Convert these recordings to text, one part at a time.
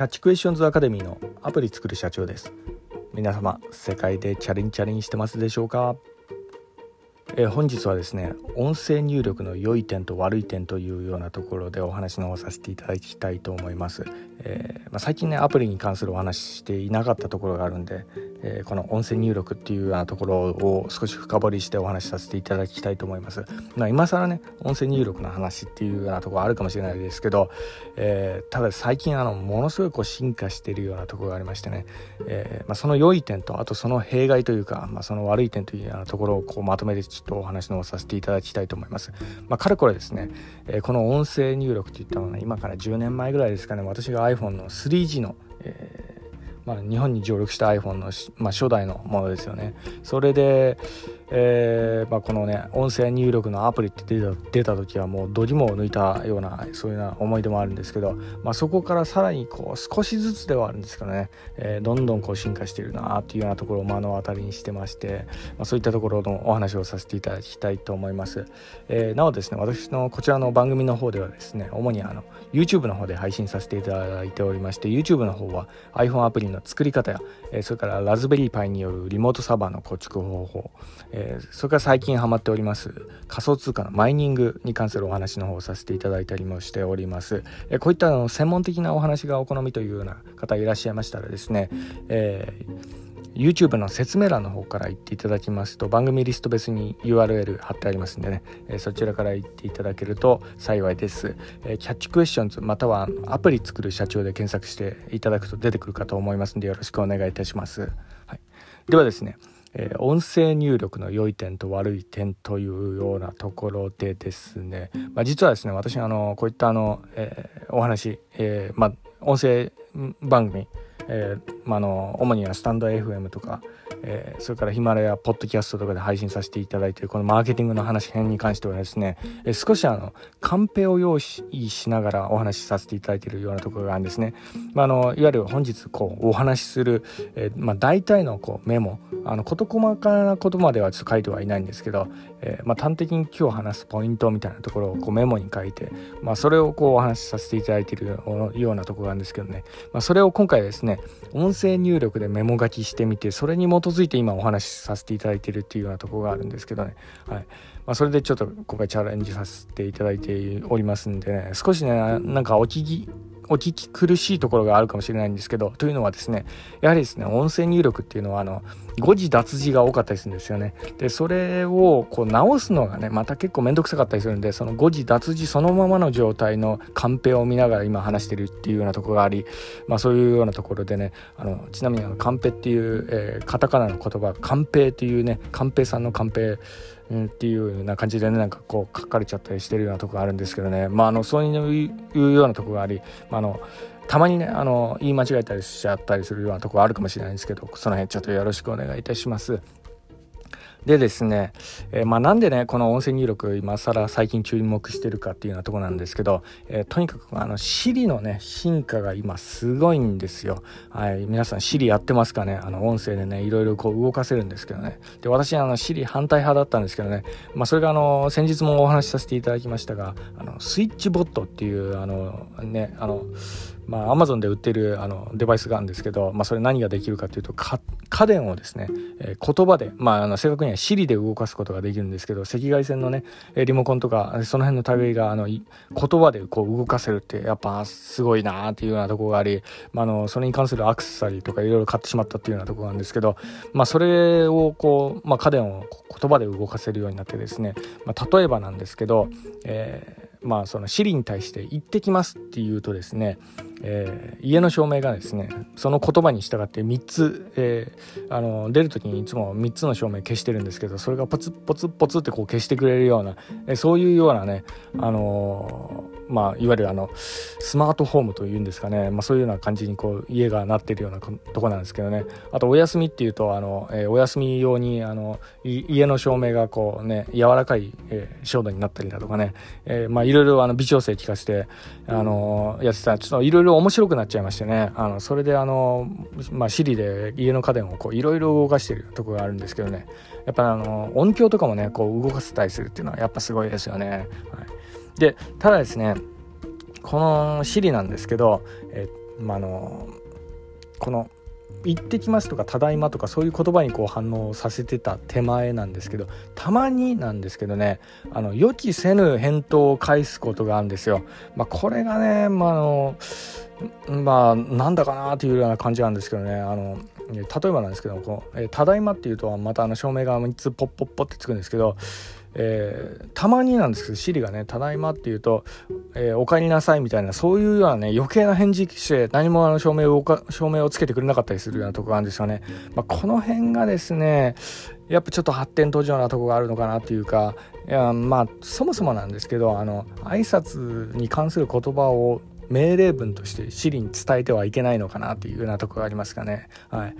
キャッチクエスチョンズアカデミーのアプリ作る社長です。皆様世界でチャレンチャリンしてますでしょうか？え、本日はですね音声入力の良い点と悪い点というようなところでお話の方させていただきたいと思います、えー、まあ、最近ねアプリに関するお話していなかったところがあるんで、えー、この音声入力っていうようなところを少し深掘りしてお話しさせていただきたいと思います、まあ、今更ね音声入力の話っていうようなところあるかもしれないですけど、えただ最近あのものすごいこう進化しているようなところがありましてね、えまあ、その良い点とあとその弊害というか、まあ、その悪い点というようなところをこうまとめてちょっとお話の方させていただきたいと思います。まあ、かれこれですね、え、この音声入力といったものはね今から10年前ぐらいですかね、私が iPhone の 3G の、えーまあ、日本に上陸した iPhone の、まあ、初代のものですよね。それで、えーまあ、このね音声入力のアプリって出た出た時はもうどぎもを抜いたようなそういうような思い出もあるんですけど、まあ、そこからさらにこう少しずつではあるんですけどね、えー、どんどんこう進化してるなっていうようなところを目の当たりにしてまして、まあ、そういったところのお話をさせていただきたいと思います、えー、なおですね私のこちらの番組の方ではですね主にあの YouTube の方で配信させていただいておりまして YouTube の方は iPhone アプリの作り方や、えー、それからラズベリーパイによるリモートサーバーの構築方法、えー、えそれから最近ハマっております仮想通貨のマイニングに関するお話の方をさせていただいたりもしております。えこういったの専門的なお話がお好みというような方いらっしゃいましたらですね、えー YouTube の説明欄の方から行っていただきますと番組リスト別に URL 貼ってありますんでね、えー、そちらから行っていただけると幸いです、えー、キャッチクエスチョンズまたはアプリ作る社長で検索していただくと出てくるかと思いますんでよろしくお願いいたします、はい、ではですねえー、音声入力の良い点と悪い点というようなところでですね、まあ、実はですね私あのこういったあの、えー、お話、えー、まあ、音声番組、えまあの主にはスタンド FM とか、えー、それからヒマラヤポッドキャストとかで配信させていただいているこのマーケティングの話編に関してはですね、えー、少しあのカンペを用意しながらお話しさせていただいているようなところがあるんですね、まあ、あのいわゆる本日こうお話しする、えー、まあ、大体のこうメモあの事細かなことまではちょっと書いてはいないんですけど、えー、まあ、端的に今日話すポイントみたいなところをこうメモに書いて、まあ、それをこうお話しさせていただいているようなところなんですけどね、まあ、それを今回ですね音音声入力でメモ書きしてみてそれに基づいて今お話しさせていただいてるっていうようなとこがあるんですけどね、はい。まあ、それでちょっと今回チャレンジさせていただいておりますんでね少しねなんかお聞きお聞き苦しいところがあるかもしれないんですけどというのはですねやはりですね音声入力っていうのはあの誤字脱字が多かったりするんですよね。でそれをこう直すのがねまた結構面倒くさかったりするんでその誤字脱字そのままの状態のカンペを見ながら今話してるっていうようなところがあり、まあ、そういうようなところでねあのちなみにあのカンペっていう、えー、カタカナの言葉カンペっていうねカンペさんのカンペっていうような感じでねなんかこう書かれちゃったりしてるようなとこがあるんですけどねまああのそういうようなとこがあり、まあ、あのたまにねあの言い間違えたりしちゃったりするようなとこあるかもしれないんですけどその辺ちょっとよろしくお願いいたします。でですね、えー、まあ、なんでねこの音声入力今更最近注目してるかっていうようなとこなんですけど、えー、とにかくあの Siri のね進化が今すごいんですよ。はい皆さん Siri やってますかね？あの音声でねいろいろこう動かせるんですけどね。で私あの Siri 反対派だったんですけどね。まあそれがあの先日もお話しさせていただきましたがあのスイッチボットっていうあのねあのまあ、Amazon で売ってるあのデバイスがあるんですけど、まあ、それ何ができるかというと家電をですね、えー、言葉で、まあ、あの正確には Siri で動かすことができるんですけど赤外線のねリモコンとかその辺の類があの言葉でこう動かせるってやっぱすごいなっていうようなところがあり、まあ、あのそれに関するアクセサリーとかいろいろ買ってしまったっていうようなところなんですけど、まあ、それをこう、まあ、家電を言葉で動かせるようになってですね、まあ、例えばなんですけど、えーまあそのシリに対して「行ってきます」って言うとですね、えー、家の照明がですねその言葉に従って3つ、えー、あの出る時にいつも3つの照明消してるんですけどそれがポツポツポツってこう消してくれるような、えー、そういうようなねあのまあいわゆるあのスマートホームというんですかね、まあ、そういうような感じにこう家がなってるようなとこなんですけどね。あとお休みっていうとあの、えお休み用にあの家の照明がこうね柔らかい、え照度になったりだとかね、えまあいろいろあの微調整聞かせて、あのやってた。ちょっといろいろろ面白くなっちゃいましてね、あのそれであの、まあ、シリで家の家電をこういろいろ動かしてるとこがあるんですけどね、やっぱあの音響とかもね、こう動かせたりするっていうのはやっぱすごいですよね。はい、で、ただですね、このシリなんですけど、えまあ、のこの行ってきますとかただいまとかそういう言葉にこう反応させてた手前なんですけどたまになんですけどねあの予期せぬ返答を返すことがあるんですよ。まあ、これがね、ま、あのまあなんだかなというような感じなんですけどねあの例えばなんですけどこう、えただいまっていうとまたあの照明が3つポッポッポってつくんですけどえー、たまになんですけどシリがね「ただいま」って言うと「えー、お帰りなさい」みたいなそういうようなね余計な返事して何もあの照明を照明をつけてくれなかったりするようなとこがあるんですよね。まあ、この辺がですねやっぱちょっと発展途上なとこがあるのかなっていうかいやまあそもそもなんですけどあの挨拶に関する言葉を命令文としてシリに伝えてはいけないのかなっていうようなとこがありますかね。はい、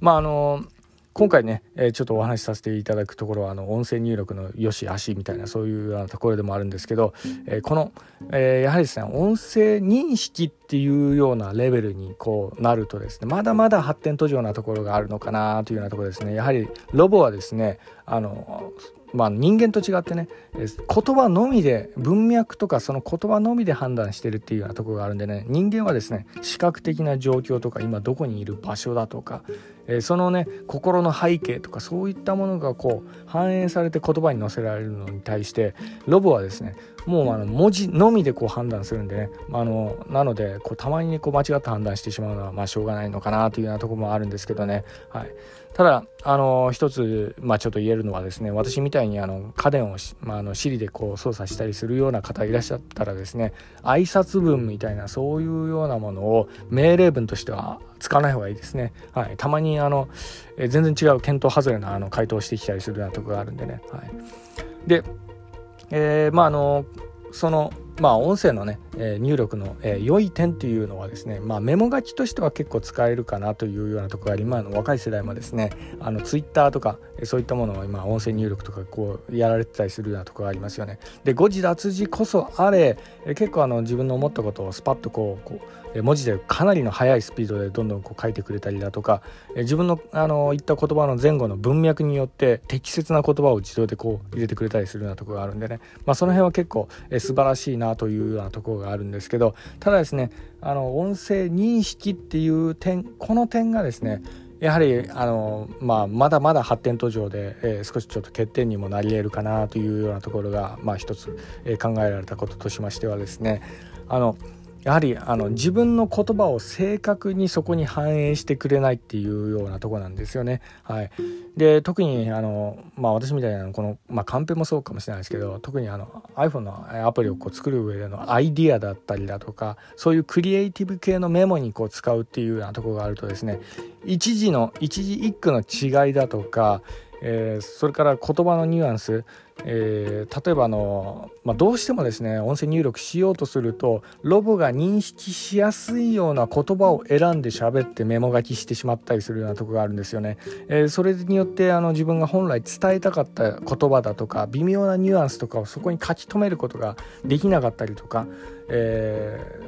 まああの今回ね、えー、ちょっとお話しさせていただくところはあの音声入力の良し悪しみたいなそういうようなところでもあるんですけど、えー、この、えー、やはりですね音声認識っていうようなレベルにこうなるとですねまだまだ発展途上なところがあるのかなというようなところですねやはりロボはですねあのまあ、人間と違ってね言葉のみで文脈とかその言葉のみで判断してるっていうようなところがあるんでね人間はですね視覚的な状況とか今どこにいる場所だとか、えー、そのね心の背景とかそういったものがこう反映されて言葉に載せられるのに対してロボはですねもうあの文字のみでこう判断するんでねあのなのでこうたまにこう間違った判断してしまうのはまあしょうがないのかなというようなところもあるんですけどね、はい、ただあの一つ、まあ、ちょっと言えるのはですね私みたいにあの家電を、まあ、あの Siri でこう操作したりするような方いらっしゃったらですね挨拶文みたいなそういうようなものを命令文としては使わない方がいいですね。はい、たまにあの、え全然違う検討外れなあの回答をしてきたりするようなとこがあるんでね。はい、で、えー、まああのそのまあ、音声のね、え、入力の、え、良い点っていうのはですね、まあ、メモ書きとしては結構使えるかなというようなところが今の若い世代もですねあのツイッターとかそういったものを今音声入力とかこうやられてたりするようなところがありますよね。で誤字脱字こそあれ、結構あの自分の思ったことをスパッとこうこう文字でかなりの速いスピードでどんどんこう書いてくれたりだとか自分のあの言った言葉の前後の文脈によって適切な言葉を自動でこう入れてくれたりするようなところがあるんでね、まあ、その辺は結構素晴らしいなというようなところがあるんですけどただですねあの音声認識っていう点この点がですねやはりあの、まあ、まだまだ発展途上で、えー、少しちょっと欠点にもなり得るかなというようなところが、まあ、一つ、え、考えられたこととしましてはですねあのやはりあの自分の言葉を正確にそこに反映してくれないっていうようなとこなんですよね。はい、で特にあの、まあ、私みたいなこの、まあ、カンペもそうかもしれないですけど特にあの iPhone のアプリをこう作る上でのアイディアだったりだとかそういうクリエイティブ系のメモにこう使うっていうようなところがあるとですね一時の一字一句の違いだとかえー、それから言葉のニュアンス、えー、例えばあの、まあ、どうしてもですね音声入力しようとするとロボが認識しやすいような言葉を選んで喋ってメモ書きしてしまったりするようなとこがあるんですよね。えー、それによってあの自分が本来伝えたかった言葉だとか微妙なニュアンスとかをそこに書き留めることができなかったりとか、え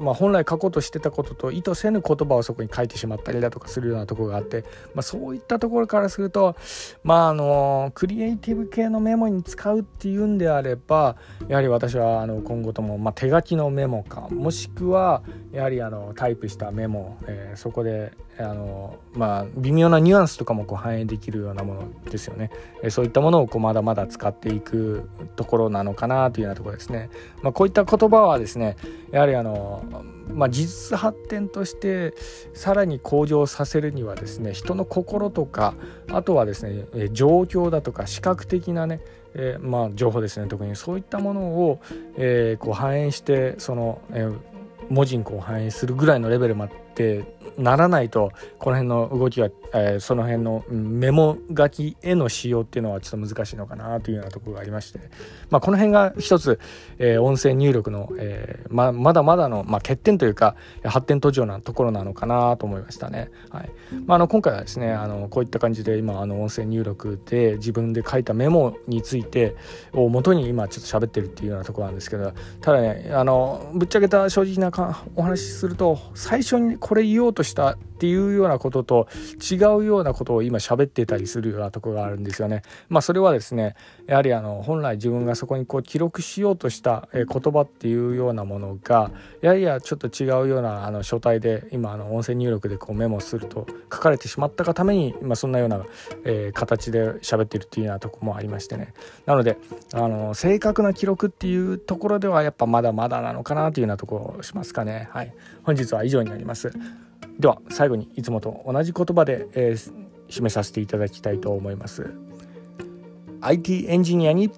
まあ、本来書こうとしてたことと意図せぬ言葉をそこに書いてしまったりだとかするようなとこがあって、まあ、そういったところからすると、まあ、あのクリエイティブ系のメモに使うっていうんであればやはり私はあの今後とも、まあ、手書きのメモかもしくはやはりあのタイプしたメモ、えー、そこであの、まあ、微妙なニュアンスとかもこう反映できるようなものですよね、え、そういったものをこうまだまだ使っていくところなのかなというようなところですね、まあ、こういった言葉はですねやはりあのまあ、技術発展としてさらに向上させるにはですね人の心とかあとはですね状況だとか視覚的なねえー、まあ、情報ですね。特にそういったものを、えー、こう反映してその、えー、文字にこう反映するぐらいのレベルまでならないとこの辺の動きは、えー、その辺のメモ書きへの使用っていうのはちょっと難しいのかなというようなところがありまして、まあ、この辺が一つ、えー、音声入力の、えー、ままだまだの、まあ、欠点というか発展途上なところなのかなと思いましたね。はいまあ、あの今回はですねあのこういった感じで今あの音声入力で自分で書いたメモについてを元に今ちょっと喋ってるっていうようなところなんですけどただねあのぶっちゃけた正直なお話しすると最初にここれ言おうとしたっていうようなことと違うようなことを今喋ってたりするようなとこがあるんですよね。まあそれはですねやはりあの本来自分がそこにこう記録しようとした言葉っていうようなものがややちょっと違うようなあの書体で今あの音声入力でこうメモすると書かれてしまったがために今そんなような、え、形で喋ってるっていうようなとこもありましてね。なのであの正確な記録っていうところではやっぱまだまだなのかなというようなとこをしますかね。はい。本日は以上になります。では最後にいつもと同じ言葉で、えー、締めさせていただきたいと思います。IT エンジニアに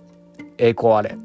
栄光あれ。